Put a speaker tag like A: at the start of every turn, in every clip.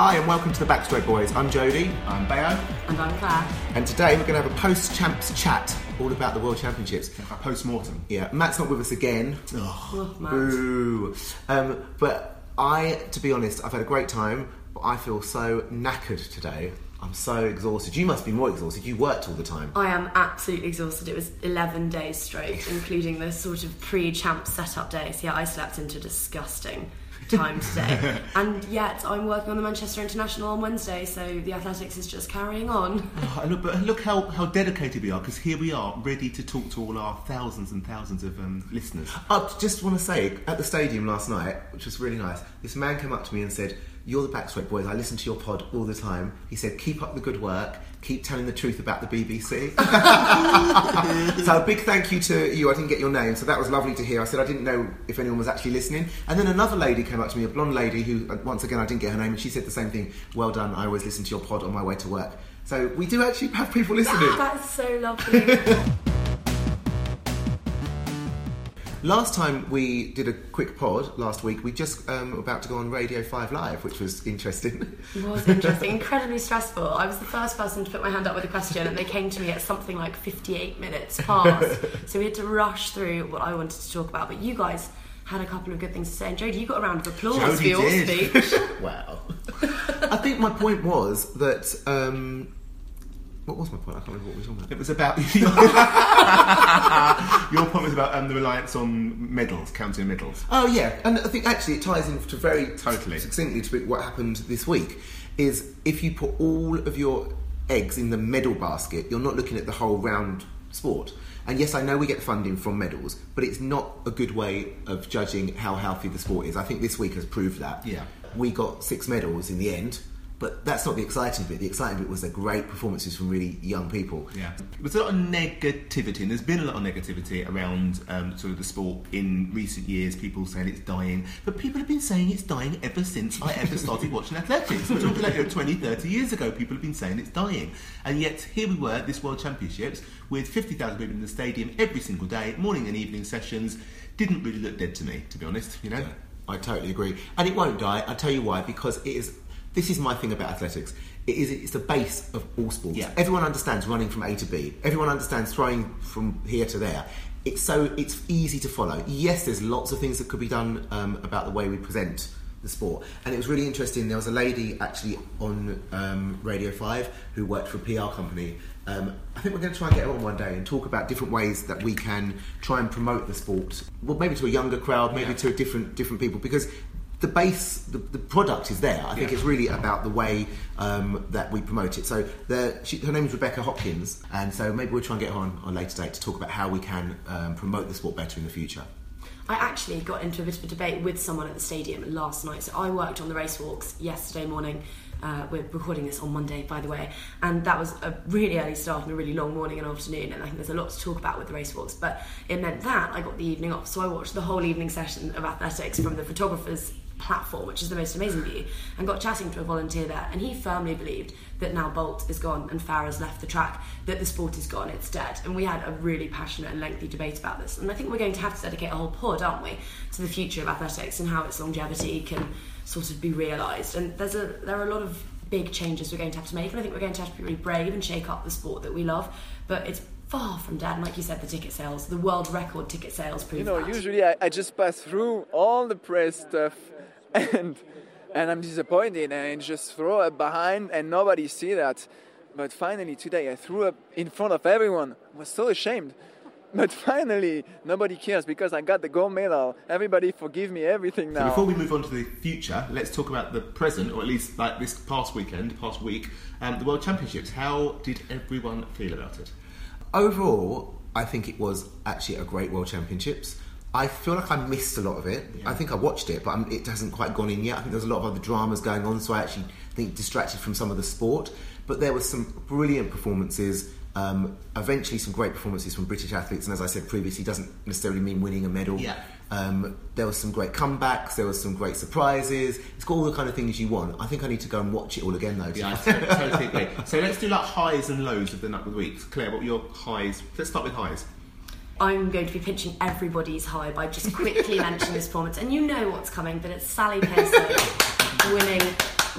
A: Hi, and welcome to the Backstraight Boys. I'm Jody.
B: I'm Bayo.
C: And I'm Claire.
A: And today we're going to have a post champs chat all about the World Championships.
B: Post mortem.
A: Yeah, Matt's not with us again.
C: Oh, Matt.
A: Boo. Um, but I, to be honest, I've had a great time, but I feel so knackered today. I'm so exhausted. You must be more exhausted. You worked all the time.
C: I am absolutely exhausted. It was 11 days straight, including the sort of pre champ setup days. Yeah, I slept into disgusting time today. and yet, I'm working on the Manchester International on Wednesday, so the athletics is just carrying on.
B: Oh, look, but look how, how dedicated we are because here we are, ready to talk to all our thousands and thousands of um, listeners.
A: I just want to say, at the stadium last night, which was really nice, this man came up to me and said, You're the Backstroke Boys. I listen to your pod all the time. He said, Keep up the good work. Keep telling the truth about the BBC. so a big thank you to you. I didn't get your name, so that was lovely to hear. I said I didn't know if anyone was actually listening. And then another lady came up to me, a blonde lady who, uh, once again, I didn't get her name, and she said the same thing. Well done. I always listen to your pod on my way to work. So we do actually have people listening.
C: That's so lovely.
A: Last time we did a quick pod last week, we just um, were about to go on Radio 5 Live, which was interesting.
C: It was interesting, incredibly stressful. I was the first person to put my hand up with a question, and they came to me at something like 58 minutes past. so we had to rush through what I wanted to talk about. But you guys had a couple of good things to say. And Jodie, you got a round of applause
B: Jodie
C: for your
B: did.
C: speech.
A: wow. I think my point was that. Um, what was my point? I can't remember what we were talking about.
B: It was about your point was about um, the reliance on medals, counting medals.
A: Oh yeah, and I think actually it ties in to very
B: Totally.
A: succinctly to what happened this week. Is if you put all of your eggs in the medal basket, you're not looking at the whole round sport. And yes, I know we get funding from medals, but it's not a good way of judging how healthy the sport is. I think this week has proved that.
B: Yeah.
A: we got six medals in the end, but that's not the exciting bit. The exciting bit was the great performances from really young people.
B: Yeah, there's a lot of negativity, and there's been a lot of negativity around um, sort of the sport in recent years. People saying it's dying, but people have been saying it's dying ever since I ever started watching athletics. We're talking like you know, 20, 30 years ago. People have been saying it's dying, and yet here we were at this World Championships with 50,000 people in the stadium every single day, morning and evening sessions. Didn't really look dead to me, to be honest. You know.
A: I totally agree, and it won't die. I'll tell you why. Because it is. This is my thing about athletics. It is. It's the base of all sports.
B: Yeah.
A: Everyone understands running from A to B. Everyone understands throwing from here to there. It's so. It's easy to follow. Yes, there's lots of things that could be done um, about the way we present the sport. And it was really interesting. There was a lady actually on um, Radio Five who worked for a PR company. Um, I think we're going to try and get her on one day and talk about different ways that we can try and promote the sport. Well, maybe to a younger crowd, maybe
B: Yeah.
A: to a different different people because the base, the, the product is there. I think
B: Yeah.
A: it's really about the way um, that we promote it. So the, she, her name is Rebecca Hopkins, and so maybe we'll try and get her on on a later date to talk about how we can um, promote the sport better in the future.
C: I actually got into a bit of a debate with someone at the stadium last night. So I worked on the race walks yesterday morning. Uh, we're recording this on Monday, by the way, and that was a really early start and a really long morning and afternoon. And I think there's a lot to talk about with the race walks, but it meant that I got the evening off. So I watched the whole evening session of athletics from the photographer's platform, which is the most amazing view, and got chatting to a volunteer there. And he firmly believed that now Bolt is gone and Farah's left the track, that the sport is gone, it's dead. And we had a really passionate and lengthy debate about this. And I think we're going to have to dedicate a whole pod, aren't we, to the future of athletics and how its longevity can sort of be realised. And there's a there are a lot of big changes we're going to have to make, and I think we're going to have to be really brave and shake up the sport that we love. But it's far from dead. And like you said, the ticket sales, the world record ticket sales prove
D: You know,
C: that.
D: usually I, I just pass through all the press stuff and and I'm disappointed and I just throw up behind and nobody see that. But finally today I threw up in front of everyone. I was so ashamed. But finally nobody cares because I got the gold medal. Everybody forgive me everything
B: So
D: now.
B: before we move on to the future, let's talk about the present, or at least like this past weekend, past week, um, the World Championships. How did everyone feel about it?
A: Overall, I think it was actually a great World Championships. I feel like I missed a lot of it. I think I watched it, but um it hasn't quite gone in yet. I think there's a lot of other dramas going on, so I actually think distracted from some of the sport. But there were some brilliant performances. Um, eventually, some great performances from British athletes, and as I said previously, doesn't necessarily mean winning a medal.
B: Yeah.
A: Um, there were some great comebacks. There were some great surprises. It's got all the kind of things you want. I think I need to go and watch it all again, though.
B: Yeah, I totally agree. So let's do like highs and lows of the number of weeks. Claire, what were your highs? Let's start with highs.
C: I'm going to be pinching everybody's high by just quickly mentioning this performance. And you know what's coming, but it's Sally Pearson winning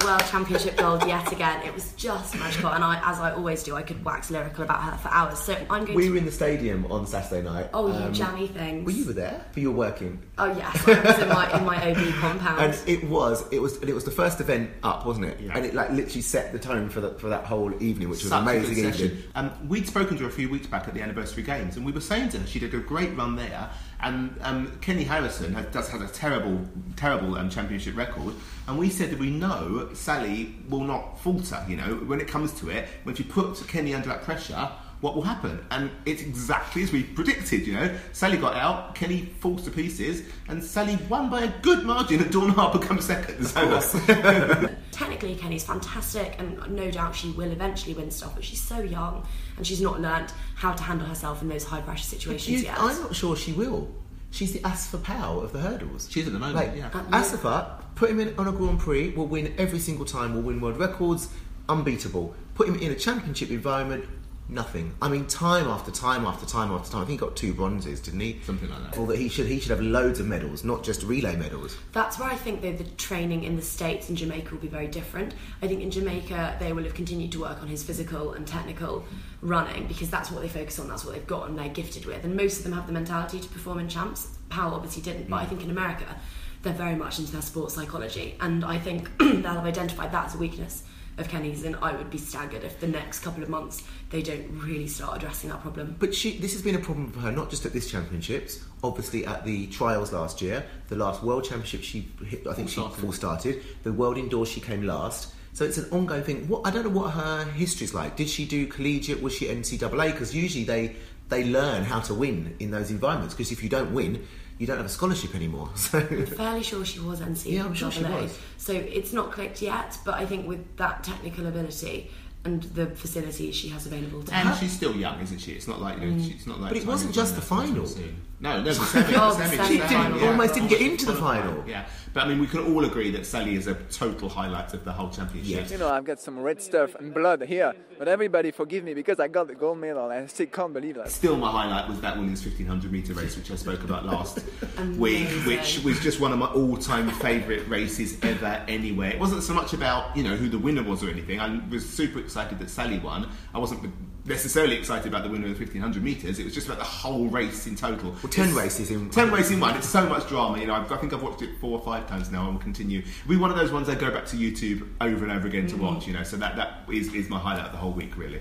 C: World Championship gold yet again. It was just magical, and I, as I always do, I could wax lyrical about her for hours. So I'm going
A: We
C: to.
A: were in the stadium on Saturday night.
C: Oh, you
A: Um,
C: jammy things.
A: Were you were there? But you were working.
C: Oh yes, I was in my in my OB compound.
A: And it was, it was, and it was the first event up, wasn't it?
B: Yeah.
A: And it like literally set the tone for that for that whole evening, which was
B: Such
A: an
B: a
A: amazing
B: good session.
A: evening.
B: Um, we'd spoken to her a few weeks back at the anniversary games, and we were saying to her she did a great run there. And um, Keni Harrison has, does has a terrible, terrible um, championship record. And we said that we know Sally will not falter. You know, when it comes to it, when she puts Keni under that pressure. What will happen? And it's exactly as we predicted, you know. Sally got out, Keni falls to pieces, and Sally won by a good margin, and Dawn Harper comes second. So
C: Technically, Keni's fantastic, and no doubt she will eventually win stuff. But she's so young, and she's not learnt how to handle herself in those high pressure situations
A: You-
C: yet.
A: I'm not sure she will. She's the Asafa Powell of the hurdles.
B: She is at the moment,
A: Like,
B: yeah.
C: Yeah.
A: Asafa, put him in on a Grand Prix, will win every single time, will win world records, unbeatable. Put him in a championship environment, nothing. I mean, time after time after time after time. I think he got two bronzes, didn't he?
B: Something like that.
A: Well, that he should he should have loads of medals, not just relay medals.
C: That's where I think though the training in the States and Jamaica will be very different. I think in Jamaica they will have continued to work on his physical and technical running because that's what they focus on, that's what they've got and they're gifted with. And most of them have the mentality to perform in champs. Powell obviously didn't, but I mm. think in America they're very much into their sports psychology. And I think they'll have identified that as a weakness of Keni's and I would be staggered if the next couple of months they don't really start addressing that problem.
A: But she, this has been a problem for her, not just at this championships. Obviously, at the trials last year, the last World Championship, she hit, I think she
B: Full started.
A: full started. The World Indoors, she came last. So it's an ongoing thing. What I don't know what her history's like. Did she do collegiate? Was she NCAA? Because usually they they learn how to win in those environments. Because if you don't win, you don't have a scholarship anymore. So I'm
C: fairly sure she was NCAA.
A: Yeah, I'm sure she was.
C: So it's not clicked yet, but I think with that technical ability and the facilities she has available to
B: And
C: her.
B: And she's still young, isn't she? It's not like you know, mm. she- it's not like.
A: But it wasn't just the final.
B: that's what I'm saying. No, no, the semi.
C: Oh,
B: the
C: the
B: semi,
C: semi
B: the
C: final.
B: semi,
A: Almost didn't get into the final.
B: Yeah, but I mean, we can all agree that Sally is a total highlight of the whole championship.
A: Yeah.
D: You know, I've got some red stuff and blood here, but everybody forgive me because I got the gold medal and I still can't believe that.
B: Still, my highlight was that women's 1500 metre race, which I spoke about last week, which was just one of my all-time favourite races ever. Anyway, it wasn't so much about you know who the winner was or anything. I was super excited that Sally won. I wasn't necessarily excited about the winner of the 1500 metres. It was just about the whole race in total.
A: Well, 10
B: It's-
A: races in-
B: 10 races in one. It's so much drama. You know, I've, I think I've watched it four or five times now, and will continue. It'll be one of those ones I go back to YouTube over and over again to mm-hmm. watch. You know, so that that is, is my highlight of the whole week, really.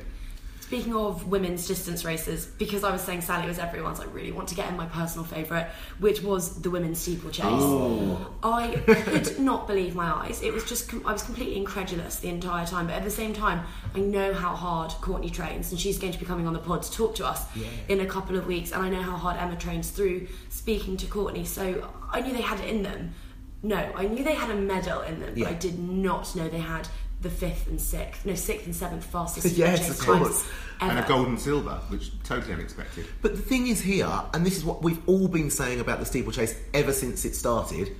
C: Speaking of women's distance races, because I was saying Sally was everyone's, I really want to get in my personal favourite, which was the women's steeplechase. Oh. I could not believe my eyes. It was just, I was completely incredulous the entire time. But at the same time, I know how hard Courtney trains, and she's going to be coming on the pod to talk to us in a couple of weeks. And I know how hard Emma trains through speaking to Courtney. So I knew they had it in them. No, I knew they had a medal in them, but I did not know they had the fifth and sixth, no, sixth and seventh fastest
A: Yes, of course.
C: ever.
B: And a gold and silver, which totally unexpected.
A: But the thing is here, and this is what we've all been saying about the steeplechase ever since it started,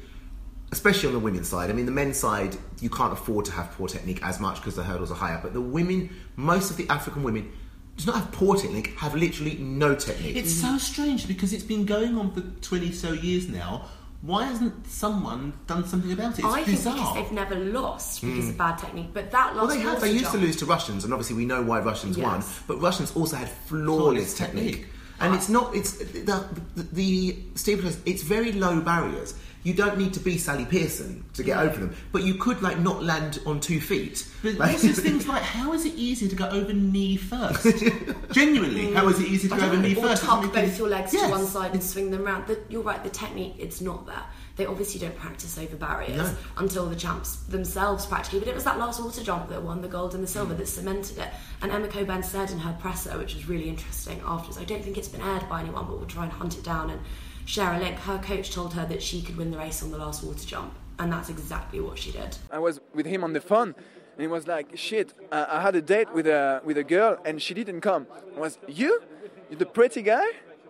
A: especially on the women's side. I mean, the men's side, you can't afford to have poor technique as much because the hurdles are higher. But the women, most of the African women, do not have poor technique, have literally no technique.
B: It's so strange because it's been going on for 20 so years now. Why hasn't someone done something about it? It's
C: I think
B: bizarre.
C: because they've never lost because hmm. of bad technique. But that last
A: well, they have. They used to lose to Russians, and obviously we know why Russians won. But Russians also had flawless,
B: Flawless
A: technique.
B: technique.
A: And it's not. It's the the, the steeplechase. It's very low barriers. You don't need to be Sally Pearson to get over them, but you could like not land on two feet.
B: But
A: Like-
B: also things like how is it easier to go over knee first? Genuinely, how is it easier to go over knee
A: know.
C: or
B: first?
C: tuck
B: Doesn't make
C: both
B: any-
C: your legs
B: Yes.
C: to one side and swing them around. The, you're right. The technique, it's not there. They obviously don't practice over barriers
A: No.
C: until the champs themselves practically. But it was that last water jump that won the gold and the silver that cemented it. And Emma Coburn said in her presser, which was really interesting afterwards, I don't think it's been aired by anyone, but we'll try and hunt it down and share a link. Her coach told her that she could win the race on the last water jump, and that's exactly what she did.
D: I was with him on the phone, and he was like, "Shit, I, I had a date with a with a girl, and she didn't come." I was you, you the pretty guy,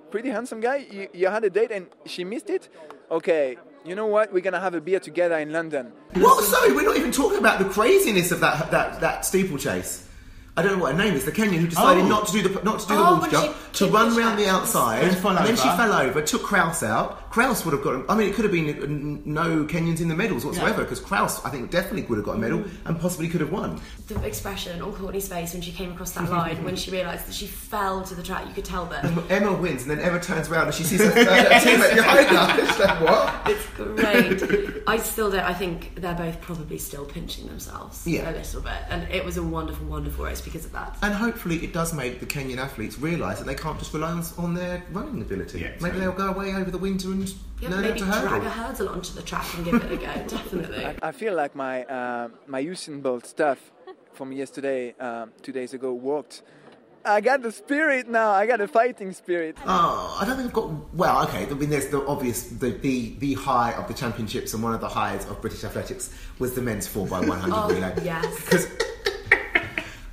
D: pretty handsome guy. You, you had a date and she missed it. Okay, you know what? We're gonna have a beer together in London.
A: What? Sorry, we're not even talking about the craziness of that that, that steeplechase. I don't know what her name is. The Kenyan who decided
B: Oh.
A: not to do the not to do the
C: Oh,
A: water
C: when
A: jump,
C: she
A: to
C: kicked
A: run
C: the
A: round the
C: track.
A: outside,
B: Then fell
A: and then she
B: over.
A: fell over, took Kraus out. Kraus would have got. I mean, it could have been uh, no Kenyans in the medals whatsoever because Kraus, I think, definitely would have got a medal
C: Mm.
A: and possibly could have won.
C: The expression on Courtney's face when she came across that line, when she realised that she fell to the track, you could tell that
A: Emma wins, and then Emma turns around and she sees her, her teammate behind her. She's like, "What?"
C: it's great. I still don't. I think they're both probably still pinching themselves
A: Yeah.
C: a little bit, and it was a wonderful, wonderful race because of that.
A: And hopefully, it does make the Kenyan athletes realise that they can't just rely on, on their running ability.
B: Yeah,
A: Maybe
B: totally.
A: they'll go away over the winter and
C: Yeah,
A: learn
C: maybe
A: how to
C: drag
A: hurdle.
C: a hurdle onto the track and give it a go. Definitely.
D: I, I feel like my uh, my Usain Bolt stuff from yesterday, um, two days ago, worked. I got the spirit now. I got a fighting spirit.
A: Oh, I don't think I've got. Well, okay. I mean, there's the obvious, the, the the high of the championships, and one of the highs of British athletics was the men's four x one hundred relay.
C: yes.
A: because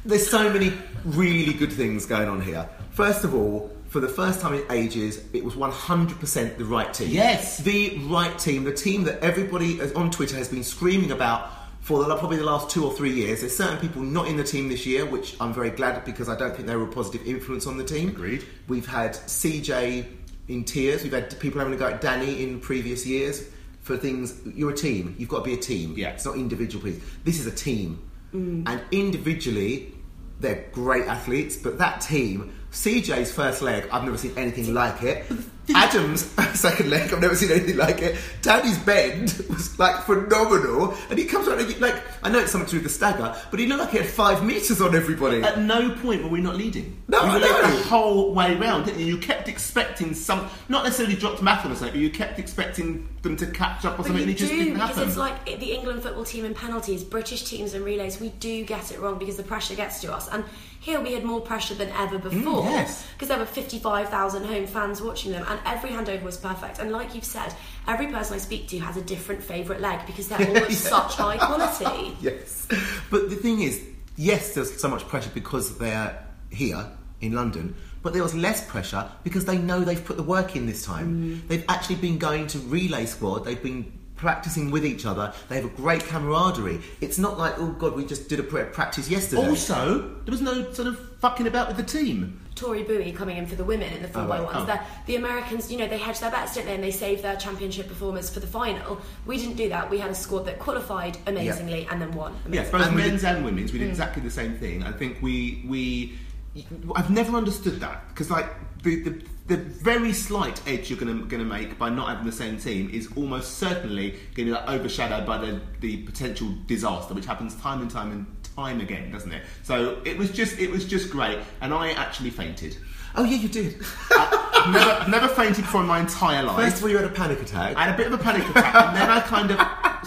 A: there's so many really good things going on here. First of all, for the first time in ages, it was 100% the right team.
B: Yes.
A: the right team, the team that everybody on Twitter has been screaming about. For the, probably the last two or three years, there's certain people not in the team this year, which I'm very glad because I don't think they were a positive influence on the team.
B: Agreed.
A: We've had CJ in tears. We've had people having a go at Danny in previous years for things. You're a team. You've got to be a team.
B: Yeah.
A: It's not individual people. This is a team. Mm. And individually, they're great athletes, but that team, CJ's first leg, I've never seen anything like it. Adam's second leg, I've never seen anything like it. Danny's bend was like phenomenal, and he comes around and he, like I know it's something to do with the stagger, but he looked like he had five meters on everybody.
B: At no point were we not leading.
A: No,
B: we were led the whole way round, didn't you? You kept expecting some, not necessarily dropped Mathon or something, but you kept expecting them to catch up or
C: But
B: something,
C: you
B: and it just
C: do
B: didn't happen.
C: because it's like the England football team in penalties, British teams in relays. We do get it wrong because the pressure gets to us, and here we had more pressure than ever before.
B: Mm, yes.
C: because there were fifty-five thousand home fans watching them, and every handover was perfect. And like you've said, every person I speak to has a different favourite leg because they're all of such high quality.
A: yes. But the thing is, yes, there's so much pressure because they're here in London, but there was less pressure because they know they've put the work in this time. They've actually been going to relay squad, they've been practicing with each other, they have a great camaraderie. It's not like, oh god, we just did a pra- practice yesterday.
B: also, there was no sort of fucking about with the team.
C: Tori Bowie coming in for the women in the 4 by ones.
B: Oh.
C: The Americans, you know, they hedged their bets, didn't they? And they saved their championship performers for the final. We didn't do that. We had a squad that qualified amazingly and then won.
B: Yes,
C: amazingly.
B: both
A: And we
B: men's and women's. We did mm. exactly the same thing. I think we we. I've never understood that because like the, the the very slight edge you're going to going to make by not having the same team is almost certainly going to be like, overshadowed by the the potential disaster which happens time and time and time again, doesn't it? So it was just it was just great, and I actually fainted.
A: Oh yeah, you did.
B: I've never never fainted before in my entire life.
A: First of all, you had a panic attack.
B: I had a bit of a panic attack, and then I kind of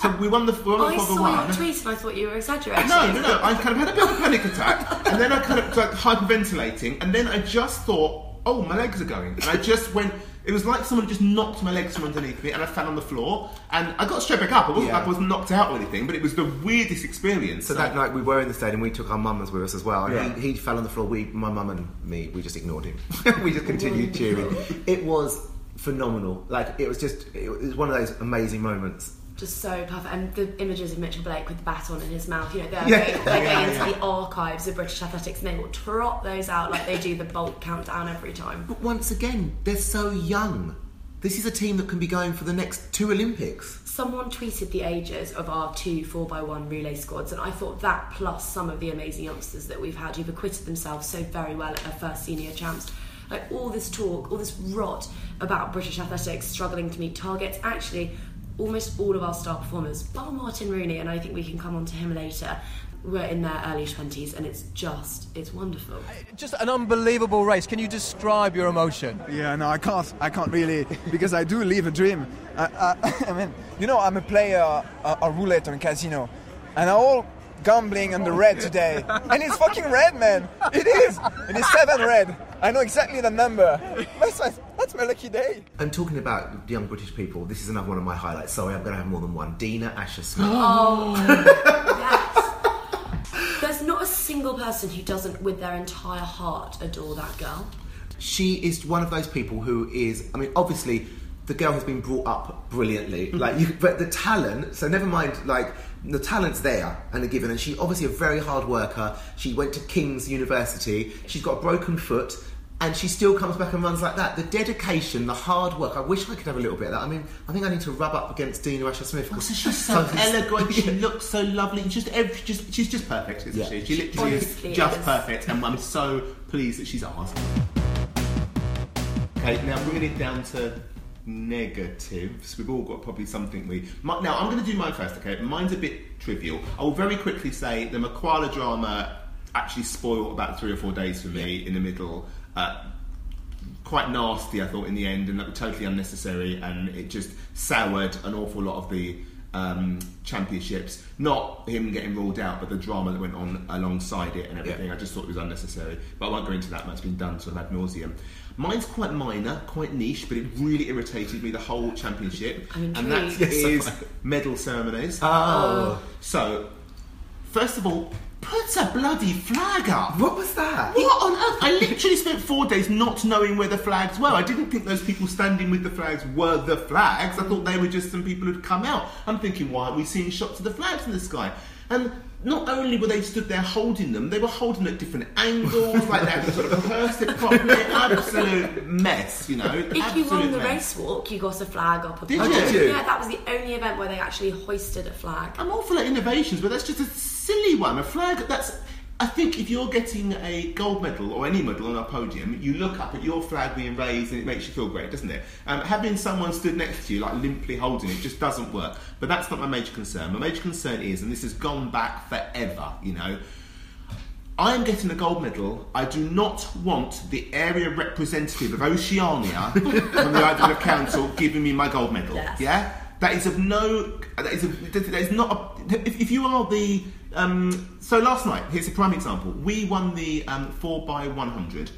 B: so we won the we won the
C: I
B: Formula
C: saw
B: One.
C: your tweet and I thought you were exaggerating.
B: No, no, no. I kind of had a bit of a panic attack, and then I kind of like hyperventilating, and then I just thought, "Oh, my legs are going," and I just went. It was like someone just knocked my legs from underneath me, and I fell on the floor. And I got straight back up. I wasn't
A: Yeah.
B: like I wasn't knocked out or anything, but it was the weirdest experience.
A: So that night we were in the stadium. We took our mums with us as well. And
B: Yeah.
A: he, he fell on the floor. We, my mum and me, we just ignored him. we just continued cheering. It was phenomenal. Like it was just, it was one of those amazing moments.
C: Just so perfect. And the images of Mitchell Blake with the baton in his mouth, you know, they're
A: Yeah.
C: going, they're going into the archives of British athletics and they will trot those out like they do the Bolt countdown every time.
A: But once again, they're so young. This is a team that can be going for the next two Olympics.
C: Someone tweeted the ages of our two 4x1 relay squads, and I thought that plus some of the amazing youngsters that we've had who've acquitted themselves so very well at their first senior champs. Like all this talk, all this rot about British athletics struggling to meet targets, actually, almost all of our star performers, bar Martin Rooney, and I think we can come on to him later, were in their early 20s, and it's just, it's wonderful.
E: Just an unbelievable race. Can you describe your emotion?
F: Yeah, no, I can't. I can't really because I do live a dream. I, I, I mean, you know, I'm a player uh, a roulette on casino, and I'm all gambling on the red today, and it's fucking red, man. It is. It is seven red. I know exactly the number. That's my, lucky day.
A: And talking about young British people, this is another one of my highlights. Sorry, I'm going to have more than one. Dina Asher Smith.
C: Oh, yes. There's not a single person who doesn't, with their entire heart, adore that girl.
A: she is one of those people who is i mean obviously the girl has been brought up brilliantly. Mm-hmm. Like, you, but the talent. So never mind. Like the talent's there and they're given, and she obviously a very hard worker. She went to King's University. She's got a broken foot. And she still comes back and runs like that. The dedication, the hard work. I wish I could have a little bit of that. I mean, I think I need to rub up against Dina Asher Smith.
B: Also, oh, she's so elegant. She looks so lovely. She's just, every, just she's just perfect, isn't
A: Yeah.
B: she? She literally
C: Honestly,
B: is just
C: it is.
B: perfect, and I'm so pleased that she's ours. Okay, now bringing it down to negatives. We've all got probably something we. My, now I'm going to do mine first. Okay, mine's a bit trivial. I will very quickly say the Makwala drama actually spoiled about three or four days for me in the middle. Uh, quite nasty, I thought, in the end, and that was totally unnecessary, and it just soured an awful lot of the um, championships. Not him getting ruled out, but the drama that went on alongside it and everything.
A: Yeah.
B: I just thought it was unnecessary. But I won't go into that. That's been done sort of ad nauseum. Mine's quite minor, quite niche, but it really irritated me the whole championship,
C: I'm
B: and that
C: intrigued.
B: is medal ceremonies.
A: Oh,
B: So, first of all, put a bloody flag up.
A: what was that?
B: What on earth? I literally spent four days not knowing where the flags were. I didn't think those people standing with the flags were the flags. I thought they were just some people who'd come out. I'm thinking, why aren't we seeing shots of the flags in the sky? And not only were they stood there holding them, they were holding them at different angles, like they had sort of rehearsed it properly. Absolute mess, you know.
C: If you won the
B: mess.
C: race walk, you got a flag up.
B: Did
C: above.
B: you?
A: Did you?
C: Yeah, that was the only event where they actually hoisted a flag.
B: I'm all for like innovations, but that's just a silly one. A flag that's. I think if you're getting a gold medal or any medal on a podium, you look up at your flag being raised and it makes you feel great, doesn't it? Um, having someone stood next to you, like limply holding it, just doesn't work. But that's not my major concern. My major concern is, and this has gone back forever, you know, I am getting a gold medal. I do not want the area representative of Oceania from the Island of Council giving me my gold medal.
C: Yes.
B: Yeah, that is of no. That is, of, that is not. A, if, if you are the. Um, so last night, here's a prime example. We won the um, four by one hundred.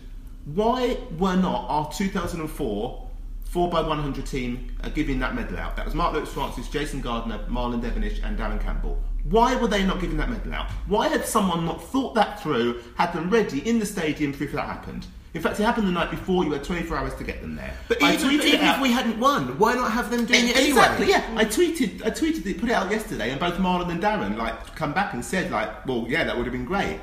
B: Why were not our 2004 4 by 100 team uh, giving that medal out? That was Mark Lewis Francis, Jason Gardner, Marlon Devonish, and Darren Campbell. Why were they not giving that medal out? Why had someone not thought that through, had them ready in the stadium if that happened? In fact, it happened the night before. You had 24 hours to get them there.
A: But
B: I
A: even, even if we hadn't won, why not have them doing it anyway?
B: Exactly, yeah. I tweeted, I tweeted it, put it out yesterday, and both Marlon and Darren like come back and said like, well, yeah, that would have been great.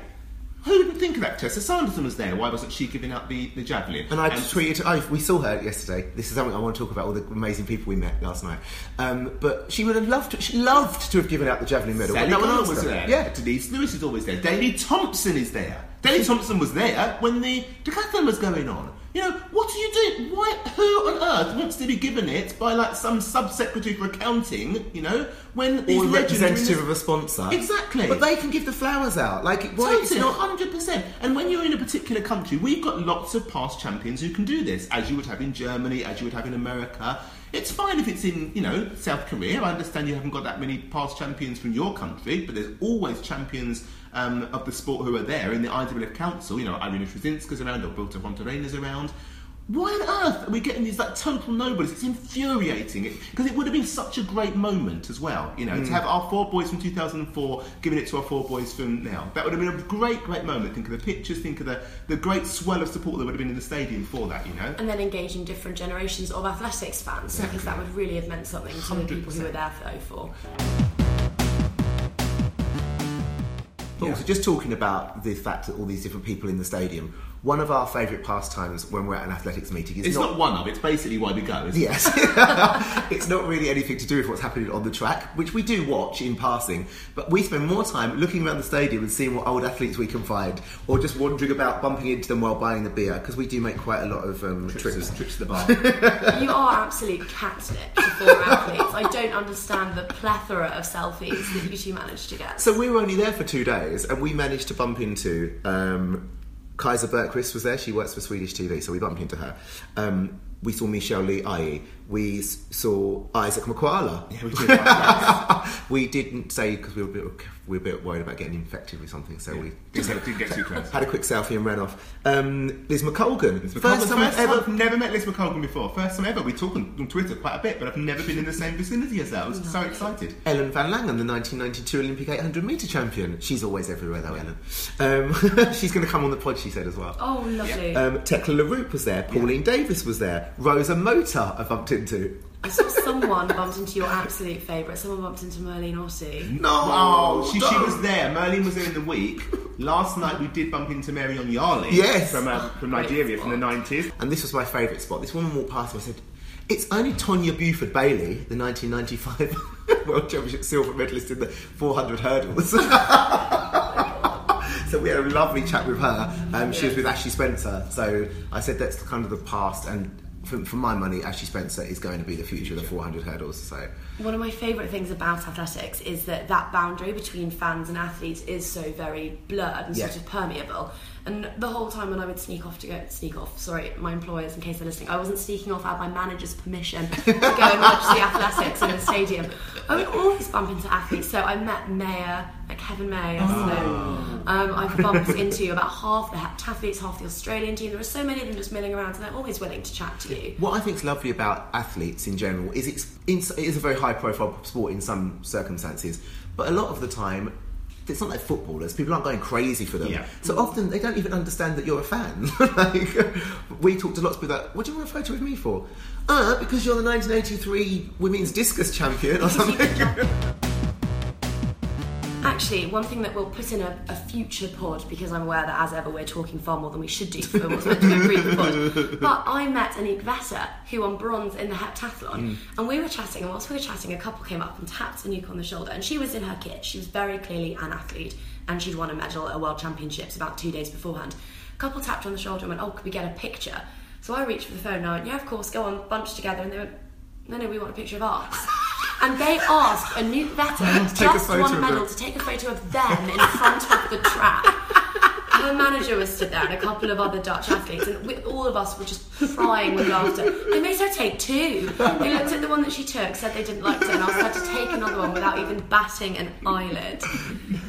B: Who didn't think of that? Tessa Sanderson was there. Why wasn't she giving out the, the javelin?
A: And I tweeted, oh, we saw her yesterday. This is something I want to talk about, all the amazing people we met last night. Um, but she would have loved to, she loved to have given out the javelin medal.
B: Sally
A: no one
B: was there.
A: Yeah.
B: Denise Lewis is always there. Daley Thompson is there. Daley Thompson was there when the decathlon was going on. You know, what are you doing? Why? Who on earth wants to be given it by like some sub-secretary for accounting? You know, when these
A: Or a
B: legends
A: representative of a sponsor.
B: Exactly.
A: But they can give the flowers out. Like, why it's
B: Totally,
A: not.
B: hundred percent. And when you're in a particular country, we've got lots of past champions who can do this, as you would have in Germany, as you would have in America. It's fine if it's in, you know, South Korea. I understand you haven't got that many past champions from your country, but there's always champions um, of the sport who are there in the IAAF Council. You know, Irena Szewinska's around, or Bilta Fontarena's around. Why on earth are we getting these like total nobodies? It's infuriating because it would have been such a great moment as well, you know,
A: Hmm.
B: to have our four boys from 2004 giving it to our four boys from now. That would have been a great, great moment. Think of the pictures, think of the, the great swell of support that would have been in the stadium for that, you know.
C: And then engaging different generations of athletics fans because that would really have meant something to the people who were there for 04.
A: Also, just talking about the fact that all these different people in the stadium, one of our favourite pastimes when we're at an athletics meeting is
B: It's not, one of, it's basically why we go. Isn't it?
A: Yes. it's not really anything to do with what's happening on the track, which we do watch in passing, but we spend more time looking around the stadium and seeing what old athletes we can find, or just wandering about bumping into them while buying the beer, because we do make quite a lot of um, trips.
B: Trips, trips to the bar.
C: You are absolute catnip to former athletes. I don't understand the plethora of selfies that you two managed to get.
A: So we were only there for two days, and we managed to bump into um, Kajsa Bergqvist was there. She works for Swedish TV, so we bumped into her. Um, we saw Michelle Lee Ai. We saw Isaac Makwala.
B: Yeah, we did.
A: we didn't say because we were a bit we were a bit worried about getting infected with something, so we
B: Didn't get- didn't get too close.
A: had a quick selfie and ran off. Um, Liz McColgan,
B: Liz
A: first
B: McColgan,
A: time I've ever.
B: I've never met Liz McColgan before. First time ever. We talk on, on Twitter quite a bit, but I've never been in the same vicinity as her. I was so excited.
A: Ellen Van Langen, the 1992 Olympic 800 metre champion. She's always everywhere though, Ellen. Um, she's going to come on the pod, she said as well.
C: Oh, lovely.
A: Um, Tegla Loroupe was there. Pauline Davis was there. Rosa Mota I bumped into.
C: I saw someone bumped into your absolute favourite. Someone bumped into Merlene Ottey.
A: No,
B: Oh, she, she
A: don't.
B: was there. Merlene was there in the week. Last night we did bump into Mary Onyali.
A: Yes.
B: From, uh, from Nigeria, from the 90s.
A: And this was my favourite spot. This woman walked past me and said, It's only Tonja Buford Bailey, the 1995 World Championship silver medalist in the 400 hurdles. so we had a lovely chat with her. Um, she was with Ashley Spencer. So I said that's kind of the past. And for, for my money, Ashley Spencer is going to be the future of the 400 hurdles. So
C: One of my favourite things about athletics is that that boundary between fans and athletes is so very blurred and sort of permeable. And the whole time when I would sneak off to go sneak off, sorry, my employers in case they're listening, I wasn't sneaking off without my manager's permission to go and watch the athletics in the stadium. I would always bump into athletes. So I met Mayer, like Kevin Mayer yesterday. Um, I've bumped into about half the athletes, half the Australian team. There are so many of them just milling around, and they're always willing to chat to you.
A: What I think is lovely about athletes in general is it's in, it is a very high profile sport in some circumstances, but a lot of the time. It's not like footballers. People aren't going crazy for them.
B: Yeah.
A: So often they don't even understand that you're a fan. like, we talked to lots of people that, what do you want a photo with me for? Uh, because you're the 1983 women's discus champion or something.
C: Actually, one thing that we'll put in a, a future pod, because I'm aware that as ever we're talking far more than we should do for what's meant to be a brief pod. But I met Anouk Vetter, who won bronze in the heptathlon, mm. and we were chatting, and whilst we were chatting, a couple came up and tapped Anouk on the shoulder, and she was in her kit. She was very clearly an athlete, and she'd won a medal at a World Championships about two days beforehand. A couple tapped on the shoulder and went, "Oh, could we get a picture?" So I reached for the phone and I went, "Yeah, of course, go on." Bunched together, and they went, "No, no, we want a picture of ours." And they asked
A: Anouk Vetter,
C: just one medal, to take a photo of them in front of the track. Her manager was stood there and a couple of other Dutch athletes, and we, all of us were just crying with laughter. They made her take two. They looked at the one that she took, said they didn't like it, and asked her to take another one without even batting an eyelid.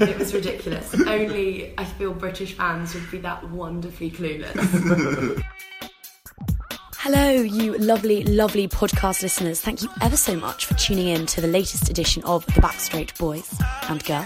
C: It was ridiculous. Only I feel British fans would be that wonderfully clueless. Hello, you lovely, lovely podcast listeners. Thank you ever so much for tuning in to the latest edition of The Backstraight Boys and Girl.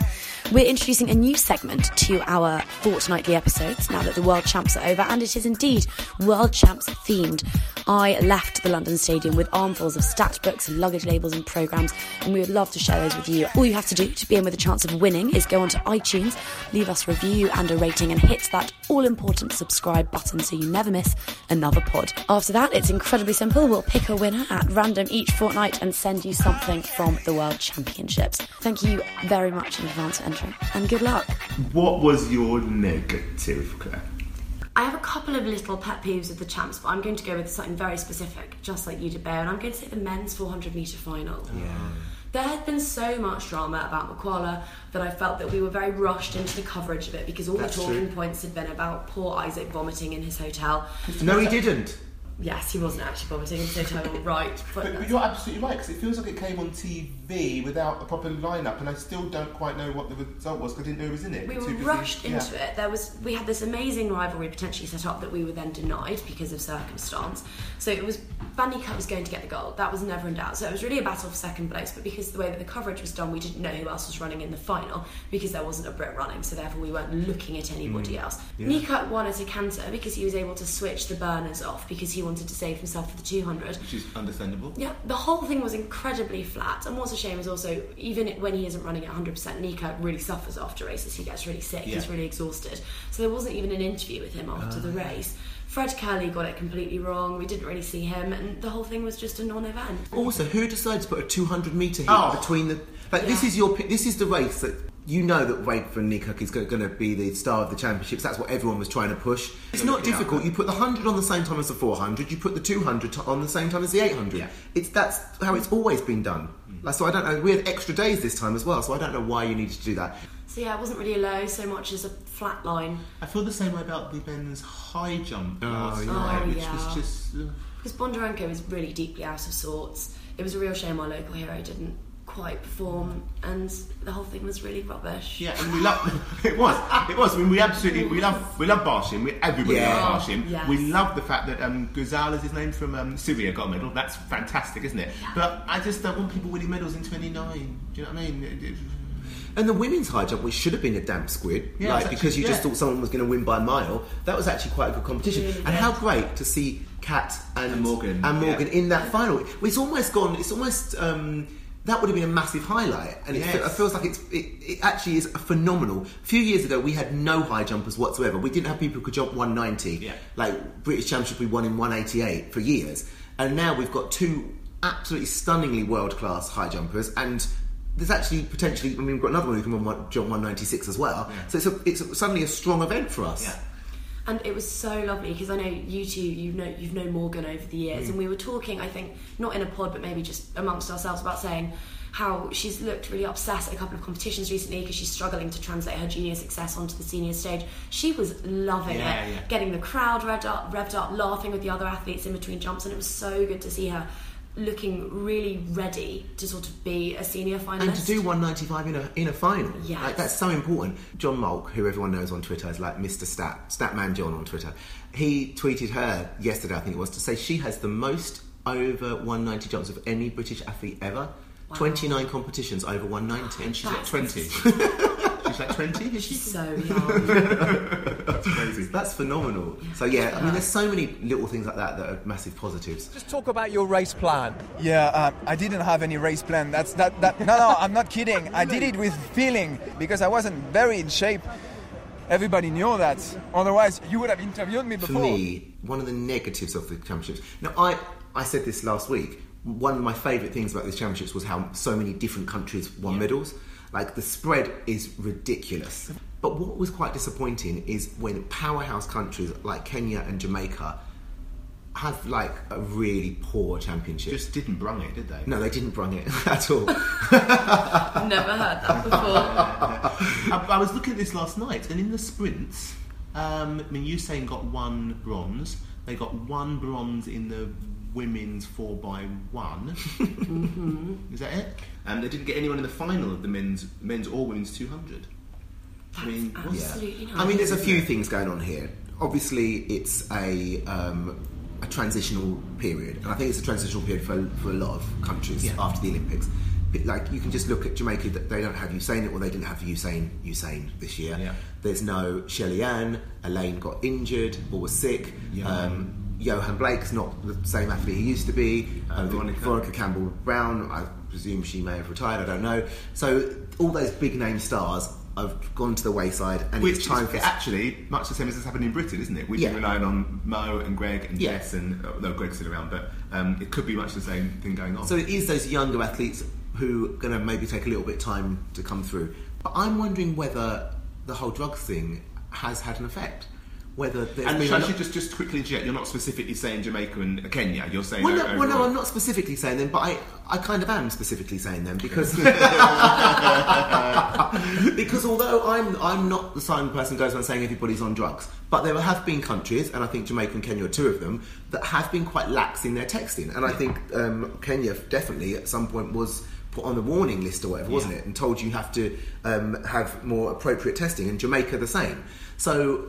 C: We're introducing a new segment to our fortnightly episodes now that the World Champs are over, and it is indeed World Champs themed. I left the London Stadium with armfuls of stat books, and luggage labels, and programmes, and we would love to share those with you. All you have to do to be in with a chance of winning is go onto iTunes, leave us a review and a rating, and hit that all important subscribe button so you never miss another pod. After that, it's incredibly simple. We'll pick a winner at random each fortnight and send you something from the World Championships. Thank you very much in advance for entering, and good luck.
B: What was your negative, Claire?
C: I have a couple of little pet peeves with the champs, but I'm going to go with something very specific, just like you did, Bear, and I'm going to say the men's 400 metre final. Yeah. There had been so much drama about Makwala that I felt that we were very rushed into the coverage of it because all
A: That's
C: the talking
A: true.
C: points had been about poor Isaac vomiting in his hotel.
A: no, he didn't.
C: Yes, he wasn't actually vomiting in his hotel, right? But,
B: But, but you're absolutely right because it feels like it came on TV without a proper lineup, and I still don't quite know what the result was because I didn't know it was in it.
C: we were
B: busy-
C: rushed
B: yeah.
C: into it. There was we had this amazing rivalry potentially set up that we were then denied because of circumstance. So it was van Niekerk was going to get the gold. That was never in doubt. So it was really a battle for second place. But because the way that the coverage was done, we didn't know who else was running in the final because there wasn't a Brit running. So therefore we weren't looking at anybody
B: Mm.
C: else. Niekerk won at a canter because he was able to switch the burners off because he wanted to save himself for the 200.
B: Which is understandable.
C: Yeah, the whole thing was incredibly flat. And what's a shame is also, even when he isn't running at 100%, Niekerk really suffers after races. He gets really sick, he's really exhausted. So there wasn't even an interview with him after the ah. race. Fred Kerley got it completely wrong. We didn't really see him, and the whole thing was just a non event.
A: Also, who decides to put a 200 metre heat
B: Oh.
A: between the? Like this is your this is the race that you know that Wade van Niekerk is going to be the star of the championships. That's what everyone was trying to push. It's not
B: Yeah.
A: difficult. You put the 100 on the same time as the 400. You put the 200 on the same time as the 800.
B: Yeah.
A: It's that's how it's always been done. Like, so I don't know. We had extra days this time as well, so I don't know why you needed to do that.
C: So yeah, it wasn't really a low so much as a flat line.
B: I feel the same way about the men's high jump
A: Oh,
B: last
A: yeah.
B: night,
C: Oh,
B: which
C: yeah.
B: was just. uh,
C: Because Bondarenko is really deeply out of sorts. It was a real shame our local hero didn't quite perform, and the whole thing was really rubbish.
B: Yeah, and we love it was it was. I mean, we absolutely we love we love Barshim. We, everybody
A: Yeah.
B: loves Barshim.
C: Yes.
B: We love the fact that um, Gonzalez, his name from um, Syria, got a medal. That's fantastic, isn't it? But I just don't want people winning medals in 29. Do you know what I mean? It- it-
A: And the women's high jump, which should have been a damp squid,
B: Yeah,
A: like
B: it's actually-
A: because you just
B: yeah.
A: thought someone was going to win by a mile, that was actually quite a good competition.
C: Really
A: and
C: good.
A: how great to see Kat and,
B: And Morgan,
A: and Morgan
B: yeah.
A: in that final. It's almost gone. It's almost. Um, that would have been a massive highlight, and it,
B: Yes.
A: it feels like it's, it, it actually is phenomenal. A few years ago, we had no high jumpers whatsoever. We didn't have people who could jump 190.
B: Yeah.
A: Like British Championship, we won in 188 for years, and now we've got two absolutely stunningly world class high jumpers, and there's actually potentially. I mean, we've got another one who can run one- jump 196 as well. So it's a, it's a, suddenly a strong event for us.
B: Yeah.
C: And it was so lovely because I know you two, you know, you've known Morgan over the years, mm. and we were talking. I think not in a pod, but maybe just amongst ourselves about saying how she's looked really obsessed at a couple of competitions recently because she's struggling to translate her junior success onto the senior stage. She was loving
B: Yeah,
C: it,
B: yeah.
C: getting the crowd revved up, revved up, laughing with the other athletes in between jumps, and it was so good to see her looking really ready to sort of be a senior finalist.
A: And to do 195 in a in a final,
C: Yes.
A: like, that's so important. John Malk, who everyone knows on Twitter is like Mr. Stat, Statman John on Twitter, he tweeted her yesterday, I think it was, to say she has the most over 190 jumps of any British athlete ever. 29 competitions over 190.
B: And she's
C: That's
B: 20. she's like 20, is she?
C: so young.
A: That's crazy. That's phenomenal. So yeah, I mean, there's so many little things like that that are massive positives.
E: Just talk about your race plan.
F: Yeah, um, I didn't have any race plan. That's that. That no, no, I'm not kidding. I did it with feeling because I wasn't very in shape. Everybody knew that. Otherwise, you would have interviewed me before.
A: For me, one of the negatives of the championships. Now, I I said this last week. One of my favourite things about these championships was how so many different countries won medals. Like the spread is ridiculous. But what was quite disappointing is when powerhouse countries like Kenya and Jamaica have like a really poor championship.
B: Just didn't brung it, did they?
A: no, they didn't brung it at all.
C: Never heard that before.
B: I, I was looking at this last night, and in the sprints, um, I mean, Usain got one bronze. They got one bronze in the women's four by one. Is that it? And they didn't get anyone in the final of the men's men's or women's two hundred. I mean, what's-
C: Absolutely not.
A: I mean, there's a few things going on here. Obviously, it's a um, a transitional period, and I think it's a transitional period for, for a lot of countries
B: Yeah.
A: after the Olympics. But, like you can just look at Jamaica; that they don't have Usain, or they didn't have Usain Usain this year.
B: Yeah.
A: There's no Shelly Ann. Elaine got injured or was sick. Um, Yohan Blake's not the same athlete he used to be.
B: Uh, Veronica.
A: Veronica Campbell Brown, I presume she may have retired. I don't know. So all those big name stars have gone to the wayside, and
B: Which
A: it's time
B: is
A: for
B: actually much the same as has happened in Britain, isn't it? We've
A: Yeah.
B: been relying on Mo and Greg and
A: Yeah.
B: Jess, and uh, no, Greg's still around, but um, it could be much the same thing going on.
A: So it is those younger athletes who are going to maybe take a little bit of time to come through. But I'm wondering whether the whole drug thing has had an effect. Whether
B: and
A: been
B: shall
A: a
B: I just just quickly interject? You're not specifically saying Jamaica and Kenya. You're saying
A: Well, no, well, no. I'm not specifically saying them, but I, I kind of am specifically saying them because because although I'm I'm not the of person who goes around saying everybody's on drugs, but there have been countries, and I think Jamaica and Kenya are two of them, that have been quite lax in their texting, and I think um, Kenya definitely at some point was put on the warning list or whatever, wasn't it, and told you have to um, have more appropriate testing, and Jamaica the same. So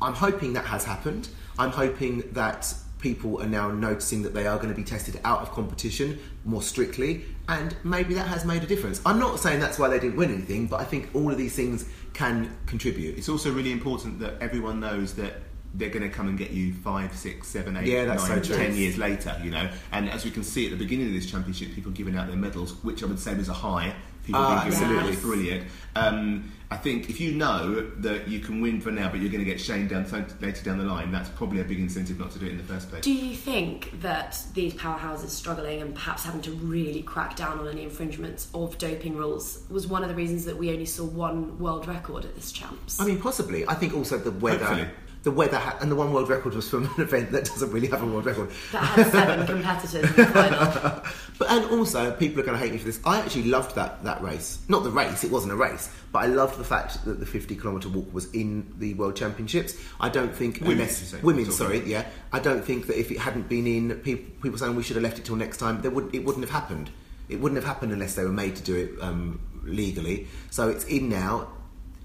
A: I'm hoping that has happened. I'm hoping that people are now noticing that they are going to be tested out of competition more strictly, and maybe that has made a difference. I'm not saying that's why they didn't win anything, but I think all of these things can contribute.
B: It's also really important that everyone knows that they're going to come and get you five, six, seven, eight,
A: Yeah, that's
B: nine,
A: so
B: ten years later. You know, and as we can see at the beginning of this championship, people giving out their medals, which I would say was a high. People
A: Ah,
B: being given out
C: absolutely.
B: brilliant. Um, I think if you know that you can win for now, but you're going to get shamed down later down the line, that's probably a big incentive not to do it in the first place.
C: Do you think that these powerhouses struggling and perhaps having to really crack down on any infringements of doping rules was one of the reasons that we only saw one world record at this champs?
A: I mean, possibly. I think also the weather.
B: Hopefully.
A: The weather ha- and the one world record was from an event that doesn't really have a world record.
C: that had seven competitors in the final.
A: But and also, people are going to hate me for this. I actually loved that that race. Not the race; it wasn't a race. But I loved the fact that the 50 kilometre walk was in the World Championships. I don't think
B: Women's,
A: unless women,
B: talking.
A: sorry, yeah. I don't think that if it hadn't been in, people, people saying we should have left it till next time, there would it wouldn't have happened. It wouldn't have happened unless they were made to do it um, legally. So it's in now.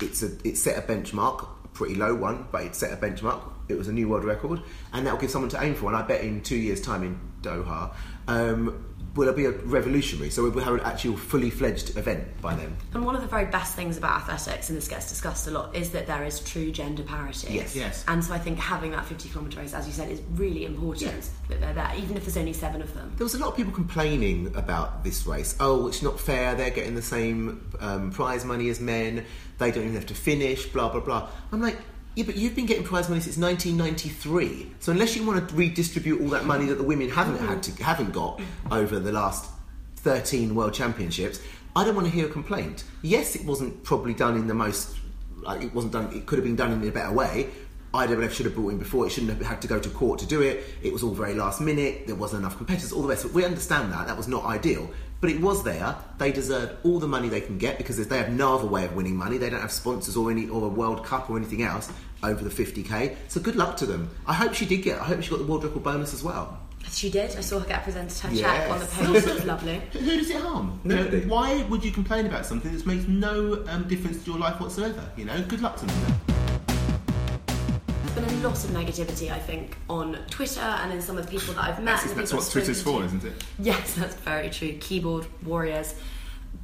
A: It's a it set a benchmark, a pretty low one, but it set a benchmark. It was a new world record, and that will give someone to aim for. And I bet in two years' time in Doha, um, will it be a revolutionary? So we'll have an actual fully fledged event by then.
C: And one of the very best things about athletics, and this gets discussed a lot, is that there is true gender parity.
A: Yes.
B: Yes.
C: And so I think having that 50 kilometre race, as you said, is really important that they're there, even if there's only seven of them.
A: There was a lot of people complaining about this race. Oh, it's not fair. They're getting the same um, prize money as men. They don't even have to finish. Blah blah blah. I'm like, yeah, but you've been getting prize money since 1993. So unless you want to redistribute all that money that the women haven't had to haven't got over the last 13 World Championships, I don't want to hear a complaint. Yes, it wasn't probably done in the most. Like, it wasn't done. It could have been done in a better way. IAAF should have brought in before. It shouldn't have had to go to court to do it. It was all very last minute. There wasn't enough competitors. All the rest. We understand that. That was not ideal. But it was there. They deserve all the money they can get because they have no other way of winning money. They don't have sponsors or any or a World Cup or anything else over the 50k. So good luck to them. I hope she did get. I hope she got the world record bonus as well.
C: She did. I saw her get presented her
A: Yes.
C: check on the page. It was lovely.
B: Who who does it harm? You know, why would you complain about something that makes no um, difference to your life whatsoever? You know, good luck to them.
C: There's been a lot of negativity, I think, on Twitter and in some of the people that I've met. and the
B: That's
C: people
B: what
C: I've
B: Twitter's for,
C: to.
B: isn't it?
C: Yes, that's very true. Keyboard warriors.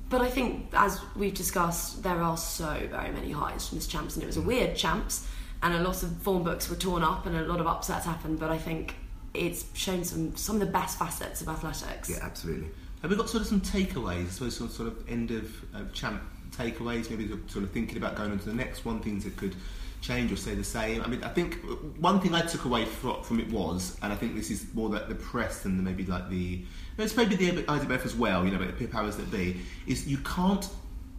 C: But I think, as we've discussed, there are so very many highs from this champs, and it was a weird champs, and a lot of form books were torn up, and a lot of upsets happened. But I think it's shown some some of the best facets of athletics.
A: Yeah, absolutely.
B: Have we got sort of some takeaways? I suppose sort of, sort of end of uh, champ takeaways. Maybe sort of thinking about going on to the next one, things that could change or stay the same. I mean, I think one thing I took away from, it was, and I think this is more that the press than maybe like the, it's maybe the IAAF as well. You know, but the powers that be is you can't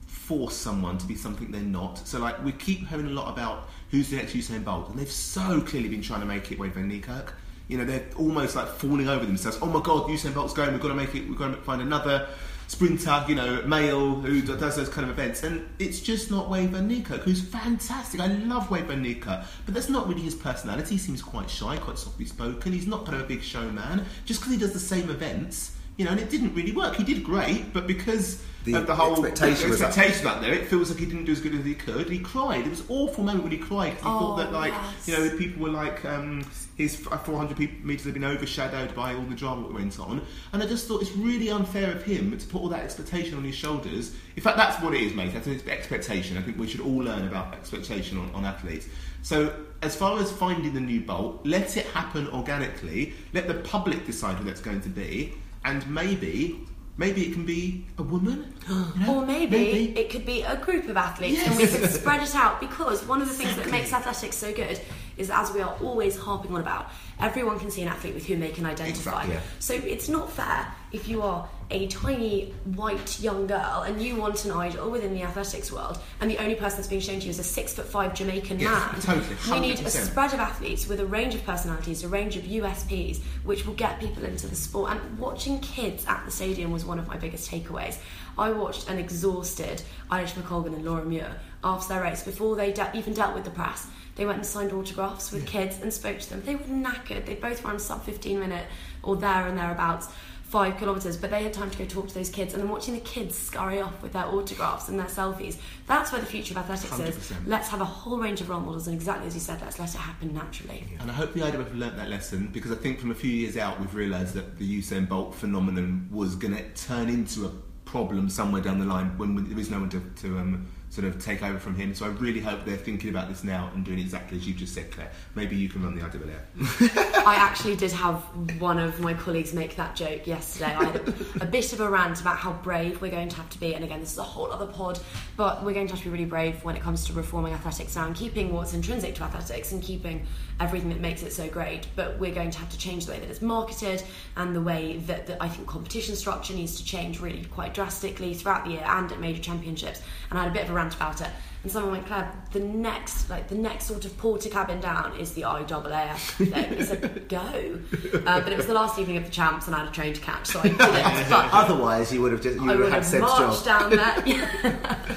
B: force someone to be something they're not. So like we keep hearing a lot about who's the next Usain Bolt, and they've so clearly been trying to make it Wayde Van Niekerk. You know, they're almost like falling over themselves. Oh my God, Usain Bolt's going. We've got to make it. We've got to find another sprinter, you know, male who does those kind of events. And it's just not Wayde Van Niekerk, who's fantastic. I love Wayde Van Niekerk, but that's not really his personality. He seems quite shy, quite softly spoken. He's not kind of a big showman. Just because he does the same events, you know, and it didn't really work. He did great, but because
A: The
B: of the whole
A: expectation was up.
B: expectation up there, it feels like he didn't do as good as he could. He cried. It was an awful moment when he cried because he thought that, like,
C: yes.
B: you know, people were like, um, his 400 pe- metres had been overshadowed by all the drama that went on. And I just thought it's really unfair of him to put all that expectation on his shoulders. In fact, that's what it is, mate. That's an expectation. I think we should all learn about expectation on, on athletes. So, as far as finding the new bolt, let it happen organically. Let the public decide who that's going to be. And maybe, maybe it can be a woman. you know?
C: Or maybe, it could be a group of athletes and we could spread it out because one of the things that makes athletics so good is as we are always harping on about, everyone can see an athlete with whom they can identify.
A: Exactly.
C: So it's not fair if you are a tiny white young girl and you want an idol within the athletics world and the only person that's being shown to you is a six foot five Jamaican
B: Yes,
C: man.
B: totally,
C: We need a spread of athletes with a range of personalities, a range of USPs, which will get people into the sport. And watching kids at the stadium was one of my biggest takeaways. I watched an exhausted Eilish McColgan and Laura Muir after their race before they de- even dealt with the press. They went and signed autographs with kids and spoke to them. They were knackered. They both ran sub 15 minute or there and thereabouts five kilometres, but they had time to go talk to those kids. And then watching the kids scurry off with their autographs and their selfies, that's where the future of athletics is.
B: 100%.
C: Let's have a whole range of role models, and exactly as you said, let's let it happen naturally.
B: And I hope the IAAF have learnt that lesson because I think from a few years out we've realised that the Usain Bolt phenomenon was going to turn into a problem somewhere down the line when there is no one to, to um, sort of take over from him. So I really hope they're thinking about this now and doing exactly as you just said, Claire. Maybe you can run the IAAF.
C: I actually did have one of my colleagues make that joke yesterday. I had a bit of a rant about how brave we're going to have to be, and again, this is a whole other pod, but we're going to have to be really brave when it comes to reforming athletics now and keeping what's intrinsic to athletics and keeping everything that makes it so great. But we're going to have to change the way that it's marketed and the way that, that I think competition structure needs to change really quite drastically throughout the year and at major championships. And I had a bit of a rant about it. And someone went, Claire, the next, like the next sort of porter cabin down is the IAAF. I said, go. Uh, but it was the last evening of the champs, and I had a train to catch, so I didn't. But
A: Otherwise, you would have just you
C: I
A: would
C: would
A: have had
C: have
A: Seb's
C: marched
A: job.
C: down there.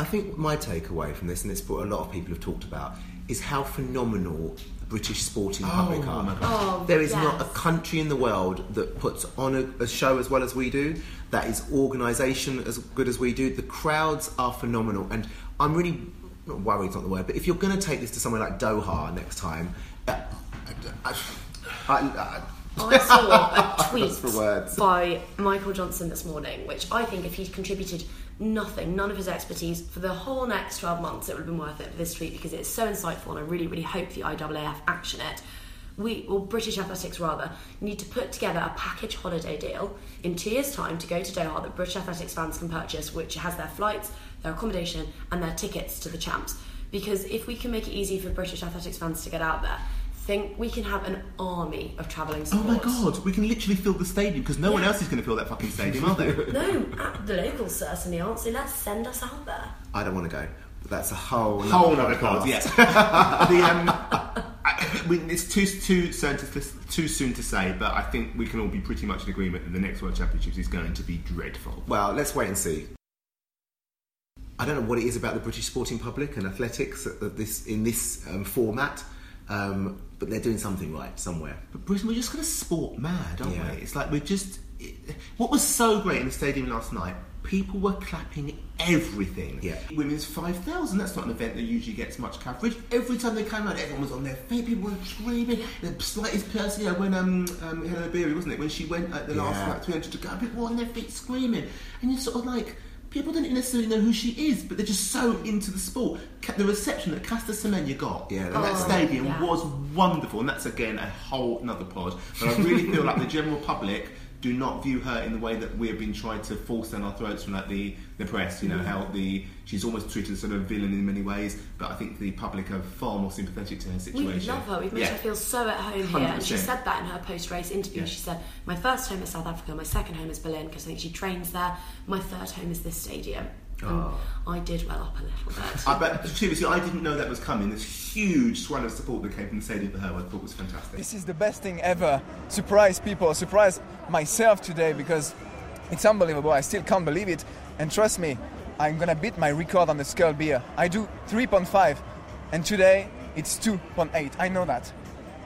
A: I think my takeaway from this, and it's what a lot of people have talked about, is how phenomenal the British sporting public are.
C: Oh,
A: there is not a country in the world that puts on a, a show as well as we do, that is organisation as good as we do. The crowds are phenomenal, and I'm really not worried, not the word, but if you're going to take this to somewhere like Doha next time, uh, I, I,
C: I saw a tweet
A: words.
C: by Michael Johnson this morning, which I think if he'd contributed nothing, none of his expertise for the whole next 12 months, it would have been worth it for this tweet because it's so insightful and I really, really hope the IAAF action it. We, or British Athletics rather, need to put together a package holiday deal in two years' time to go to Doha that British Athletics fans can purchase, which has their flights, their accommodation, and their tickets to the champs. Because if we can make it easy for British Athletics fans to get out there, think we can have an army of travelling
B: Oh my god, we can literally fill the stadium because no one else is going to fill that fucking stadium, are they?
C: No, uh, the locals certainly aren't, so let's send us out there.
A: I don't want to go. That's a whole
B: Whole
A: nother
B: other cards,
A: podcast.
B: yes. the, um, I, we, it's too too soon to too soon to say, but I think we can all be pretty much in agreement that the next World Championships is going to be dreadful.
A: Well, let's wait and see. I don't know what it is about the British sporting public and athletics of this in this um, format, um, but they're doing something right somewhere.
B: But Britain, we're just going to sport mad, aren't
A: Yeah.
B: we? It's like we're just. It, what was so great in the stadium last night? People were clapping everything.
A: Yeah.
B: Women's 5,000, that's not an event that usually gets much coverage. Every time they came out, everyone was on their feet, people were screaming. The slightest person, you know, when um, um, Hellen Obiri, wasn't it? When she went at the last like 300 to go, people were on their feet screaming. And you're sort of like, people didn't necessarily know who she is, but they're just so into the sport. The reception that Caster Semenya got
A: Yeah,
B: at
A: Oh,
B: that stadium
C: yeah.
B: was wonderful, and that's again a whole another pod. But I really feel like the general public do not view her in the way that we have been trying to force down our throats from like the, the press. You know mm-hmm. how the she's almost treated as sort of a villain in many ways, but I think the public are far more sympathetic to her situation.
C: We love her. We've made
B: Yeah.
C: her feel so at home here. And she said that in her post race interview.
B: Yeah.
C: She said, My first home is South Africa, my second home is Berlin, because I think she trains there. My third home is this stadium. Oh. And I did well up a little bit.
B: I bet seriously, I didn't know that was coming. This huge swell of support that came from the stadium for her, I thought was fantastic.
F: This is the best thing ever. Surprise people, surprise myself today because it's unbelievable. I still can't believe it. And trust me, I'm gonna beat my record on the Skull beer. I do 3.5, and today it's 2.8. I know that.